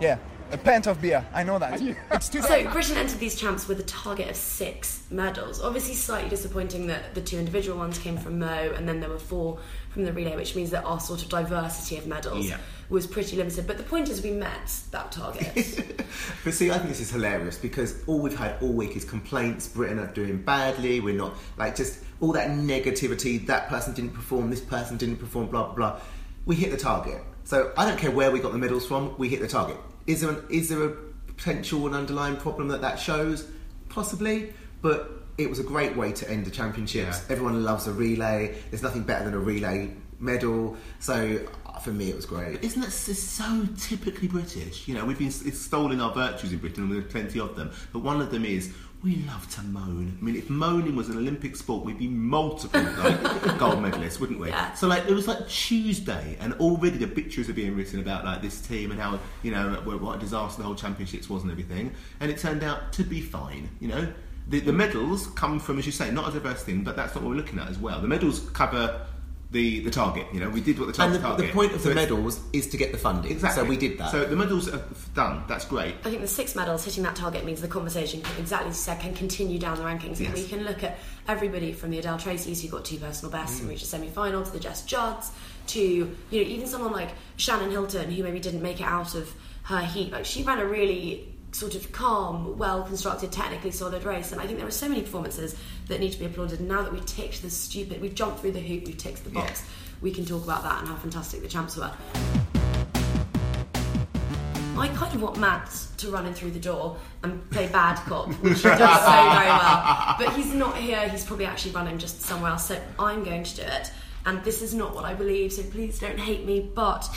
F: Yeah, a pint of beer. I know that. It's too.
C: So Britain entered these champs with a target of six medals. Obviously, slightly disappointing that the two individual ones came from Mo, and then there were four from the relay, which means that our sort of diversity of medals
B: Yeah.
C: was pretty limited. But the point is, we met that target.
A: But see, I think this is hilarious because all we've had all week is complaints. Britain are doing badly. We're not like just all that negativity. That person didn't perform. This person didn't perform. Blah blah blah. We hit the target. So I don't care where we got the medals from. We hit the target. Is there an, is there a potential and underlying problem that that shows? Possibly, but it was a great way to end the championships.
B: Yeah.
A: Everyone loves a relay. There's nothing better than a relay medal. So uh, for me, it was great.
B: Isn't that so typically British? You know, we've been it's stolen our virtues in Britain, and there's plenty of them. But one of them is we love to moan. I mean, if moaning was an Olympic sport, we'd be multiple like, gold medalists, wouldn't we?
C: Yeah.
B: So like, it was like Tuesday, and already the pictures are being written about like this team and how you know what what a disaster the whole championships was and everything. And it turned out to be fine. You know. The, the medals come from, as you say, not a diverse thing, but that's not what we're looking at as well. The medals cover the, the target. You know, we did what the target.
A: the, the
B: target.
A: point of
B: So
A: the
B: it's-
A: medals is to get the funding.
B: Exactly.
A: So we did that.
B: So the medals are done. That's great.
C: I think the six medals hitting that target means the conversation, can, exactly as you said, can continue down the rankings. And
B: Yes.
C: we can look at everybody from the Adelle Tracey's who got two personal bests and reached mm. a semi final to the Jess Judds to you know even someone like Shannon Hylton who maybe didn't make it out of her heat. Like she ran a really sort of calm, well constructed, technically solid race. And I think there are so many performances that need to be applauded. Now that we've ticked the stupid, we've jumped through the hoop, we've ticked the box,
B: Yeah.
C: we can talk about that and how fantastic the champs were. I kind of want Matt to run in through the door and play bad cop, which he does so very well. But he's not here, he's probably actually running just somewhere else, so I'm going to do it. And this is not what I believe, so please don't hate me. But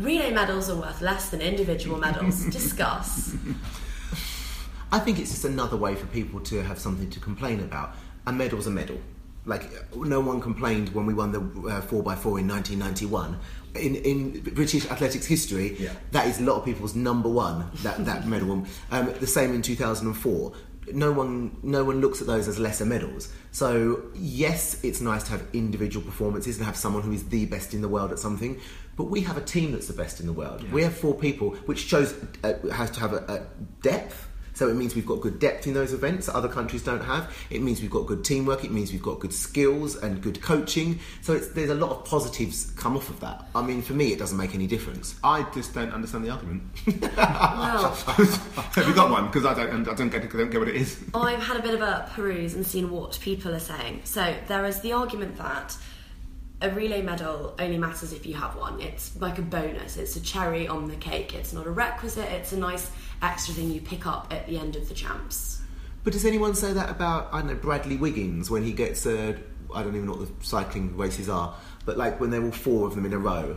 C: relay medals are worth less than individual medals. Discuss.
A: I think it's just another way for people to have something to complain about. A medal's a medal. Like no one complained when we won the uh, four x four in 1991. In in British athletics history,
B: Yeah.
A: that is a lot of people's number one. That that medal. Um, the same in 2004. No one no one looks at those as lesser medals. So yes, it's nice to have individual performances and have someone who is the best in the world at something. But we have a team that's the best in the world. We have four people, which shows uh, has to have a, a depth So it means we've got good depth in those events that other countries don't have. It means we've got good teamwork. It means we've got good skills and good coaching. So it's, there's a lot of positives come off of that. I mean, for me, it doesn't make any difference.
B: I just don't understand the argument. Have you got one? Because I don't, I don't get, I don't get what it is.
C: I've had a bit of a peruse and seen what people are saying. So there is the argument that a relay medal only matters if you have one. It's like a bonus. It's a cherry on the cake. It's not a requisite. It's a nice extra thing you pick up at the end of the champs.
A: But does anyone say that about I don't know Bradley Wiggins when he gets uh, I don't even know what the cycling races are, but like when they're all four of them in a row.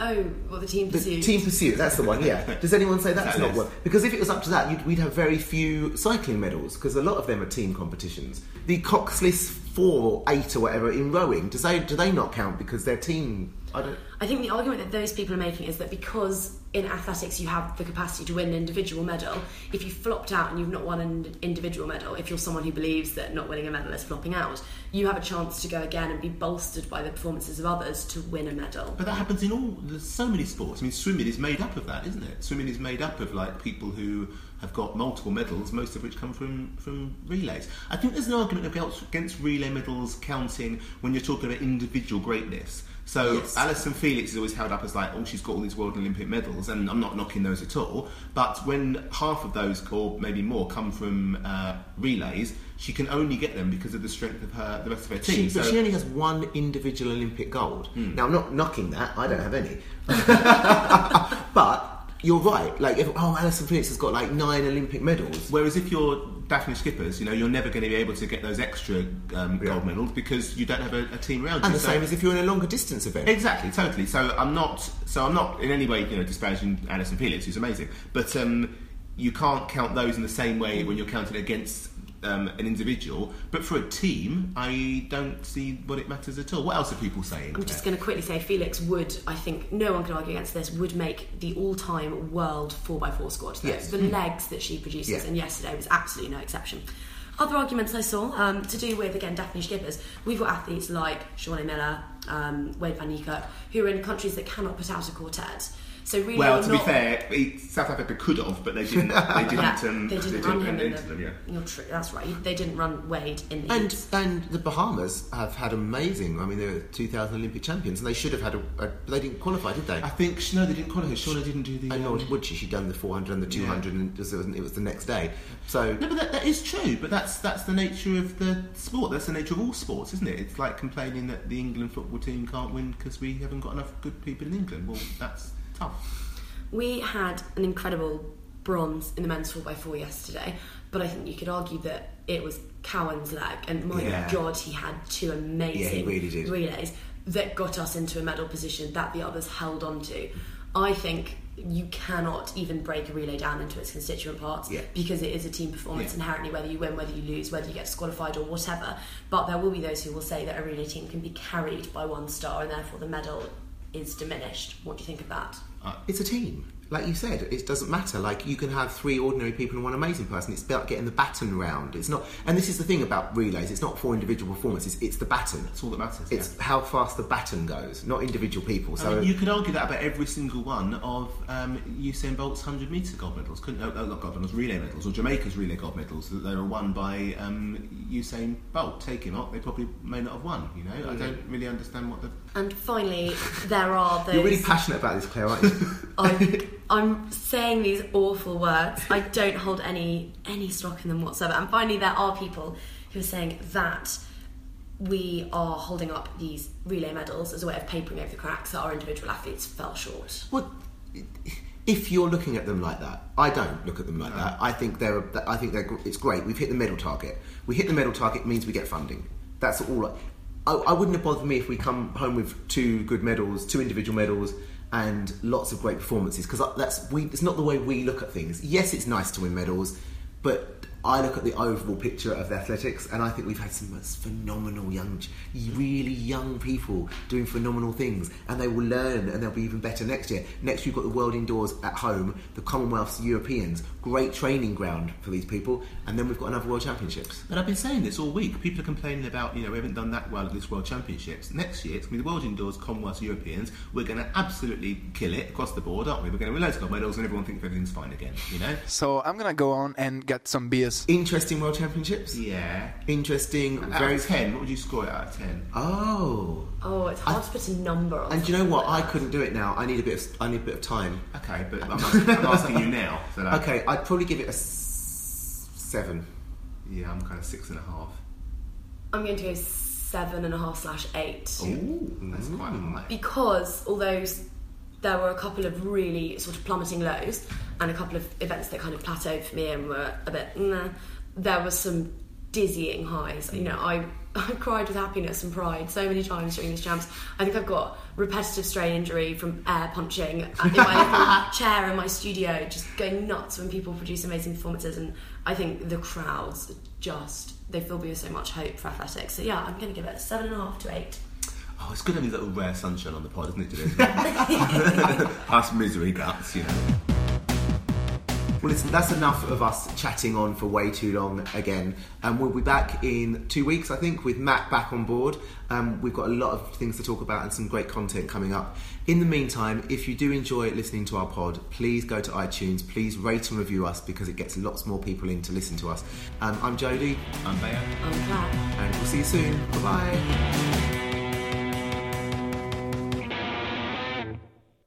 C: Oh, well, the team
A: The team pursuit, that's the one. Yeah. Does anyone say that's
B: that
A: not
B: is.
A: one? Because if it was up to that, you'd, we'd have very few cycling medals because a lot of them are team competitions. The Coxless four or eight or whatever in rowing, does they do they not count because they're team? I don't.
C: I think the argument that those people are making is that because in athletics you have the capacity to win an individual medal, if you flopped out and you've not won an individual medal, if you're someone who believes that not winning a medal is flopping out, you have a chance to go again and be bolstered by the performances of others to win a medal.
B: But that happens in all. There's so many sports. I mean, swimming is made up of that, isn't it? Swimming is made up of like people who have got multiple medals, most of which come from from relays. I think there's an argument against, against relay medals counting when you're talking about individual greatness. So
A: Yes.
B: Allyson Felix is always held up as like, oh, she's got all these world and Olympic medals, and I'm not knocking those at all. But when half of those, or maybe more, come from uh, relays, she can only get them because of the strength of her, the rest of her team.
A: She, but
B: So-
A: she only has one individual Olympic gold. Now I'm not knocking that. I don't have any. but you're right. Like, if, oh, Allyson Felix has got like nine Olympic medals.
B: Whereas if you're Dafne Schippers, you know, you're never going to be able to get those extra um,
A: Yeah.
B: gold medals because you don't have a, a team around
A: And
B: you.
A: And the
B: So-
A: same as if you're in a longer distance event.
B: Exactly, totally. So I'm not, so I'm not in any way, you know, disparaging Allyson Felix, who's amazing. But um, you can't count those in the same way when you're counted against um, an individual. But for a team, I don't see what it matters at all. What else are people saying?
C: I'm just going to quickly say Felix would, I think, no one can argue against this, would make the all time world 4x4 squad.
A: Yes.
C: the legs that she produces,
A: Yeah.
C: and yesterday was absolutely no exception. Other arguments I saw um, to do with, again, Dafne Schippers, we've got athletes like Shaunae Miller, um, Wayde van Niekerk, who are in countries that cannot put out a quartet. So really,
B: well,
C: you're
B: to be fair, it, South Africa could have, but they didn't. They didn't.
C: Yeah,
B: um,
C: they didn't
B: they
C: run
B: didn't
C: him in the.
B: them. Yeah.
C: You're true. That's right. They didn't run Wayde in the
A: And
C: heat.
A: and the Bahamas have had amazing. I mean, they were 2000 Olympic champions, and they should have had a. a they didn't qualify, did they?
B: I think no, they didn't qualify. Shaunae didn't do the.
A: And nor
B: um,
A: would she. She'd done the 400 and the 200, and it was, it was the next day. So
B: No, but that, that is true. But that's that's the nature of the sport. That's the nature of all sports, isn't it? It's like complaining that the England football team can't win because we haven't got enough good people in England. Well, that's tough.
C: We had an incredible bronze in the men's 4x4 yesterday, but I think you could argue that it was Cowan's leg, and my
A: Yeah.
C: god, he had two amazing
A: Yeah, really
C: relays that got us into a medal position that the others held on to. I think you cannot even break a relay down into its constituent parts
A: Yeah.
C: because it is a team performance
B: Yeah.
C: inherently, whether you win, whether you lose, whether you get disqualified or whatever. But there will be those who will say that a relay team can be carried by one star and therefore the medal is diminished. What do you think of that?
A: It's a team. Like you said, it doesn't matter. Like you can have three ordinary people and one amazing person. It's about getting the baton round. It's not, and this is the thing about relays. It's not for individual performances. It's the baton.
B: That's all that matters.
A: It's how fast the baton goes, not individual people.
B: I
A: So
B: mean, you could argue that about every single one of um, Usain Bolt's 100 metre gold medals. Couldn't, no, no, not gold medals, relay medals, or Jamaica's relay gold medals that they were won by um, Usain Bolt. Taking up, they probably may not have won. You know, I don't really understand what the.
C: And finally, there are those.
A: you're really passionate about this, Claire, aren't you?
C: I'm, I'm saying these awful words. I don't hold any any stock in them whatsoever. And finally, there are people who are saying that we are holding up these relay medals as a way of papering over the cracks that our individual athletes fell short.
A: Well, if you're looking at them like that, I don't look at them like that. I think they're. I think they're. It's great. We've hit the medal target. We hit the medal target means we get funding. That's all. I, I, wouldn't have bothered me if we come home with two good medals, two individual medals, and lots of great performances because that's we. It's not the way we look at things. Yes, it's nice to win medals, but I look at the overall picture of the athletics, and I think we've had some phenomenal young, really young people doing phenomenal things, and they will learn, and they'll be even better next year. Next, we've got the World Indoors at home, the Commonwealths, Europeans, great training ground for these people, and then we've got another World Championships.
B: But I've been saying this all week. People are complaining about, you know, we haven't done that well at this World Championships. Next year, it's going to be the World Indoors, Commonwealth, Europeans. We're going to absolutely kill it across the board, aren't we? We're going to win loads of gold medals and everyone thinks everything's fine again, you know?
F: So I'm gonna go on and get some beers.
A: Interesting World Championships.
B: Yeah.
A: Interesting.
B: Out
A: very
B: of 10, what would you score it out of 10?
A: Oh.
C: Oh, it's hard to put a number on.
A: And do you know what?
C: like
A: I couldn't do it now. I need a bit of I need a bit of time.
B: Okay, but I'm asking, I'm asking you now. So like,
A: Okay, I'd probably give it a s- seven.
B: Yeah, I'm kind of six and a half.
C: I'm going to go seven and a half slash eight.
B: Ooh, that's quite high.
C: because although s- there were a couple of really sort of plummeting lows and a couple of events that kind of plateaued for me and were a bit nah, there was some dizzying highs you know I, I cried with happiness and pride so many times during this champs I think I've got repetitive strain injury from air punching in my chair in my studio just going nuts when people produce amazing performances and I think the crowds just they fill me with so much hope for athletics so yeah I'm going to give it a seven and a half to eight.
B: Oh, it's good having a little rare sunshine on the pod, isn't it, today? Us misery guts, you know.
A: Well, listen, that's enough of us chatting on for way too long again. Um, we'll be back in two weeks, I think, with Matt back on board. Um, we've got a lot of things to talk about and some great content coming up. In the meantime, if you do enjoy listening to our pod, please go to iTunes. Please rate and review us because it gets lots more people in to listen to us. Um, I'm Jodie,
B: I'm Bayer.
C: I'm glad
A: and we'll see you soon. Bye bye.